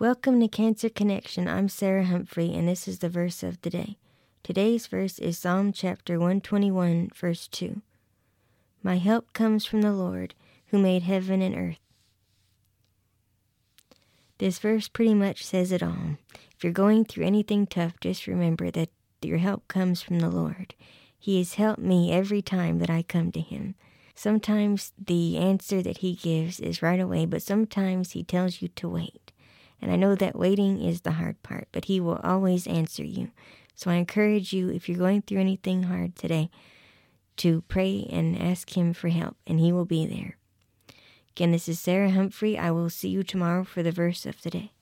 Welcome to Cancer Connection. I'm Sarah Humphrey, and this is the verse of the day. Today's verse is Psalm chapter 121, verse 2. My help comes from the Lord, who made heaven and earth. This verse pretty much says it all. If you're going through anything tough, just remember that your help comes from the Lord. He has helped me every time that I come to Him. Sometimes the answer that He gives is right away, but sometimes He tells you to wait. And I know that waiting is the hard part, but He will always answer you. So I encourage you, if you're going through anything hard today, to pray and ask Him for help, and He will be there. Again, this is Sarah Humphrey. I will see you tomorrow for the verse of the day.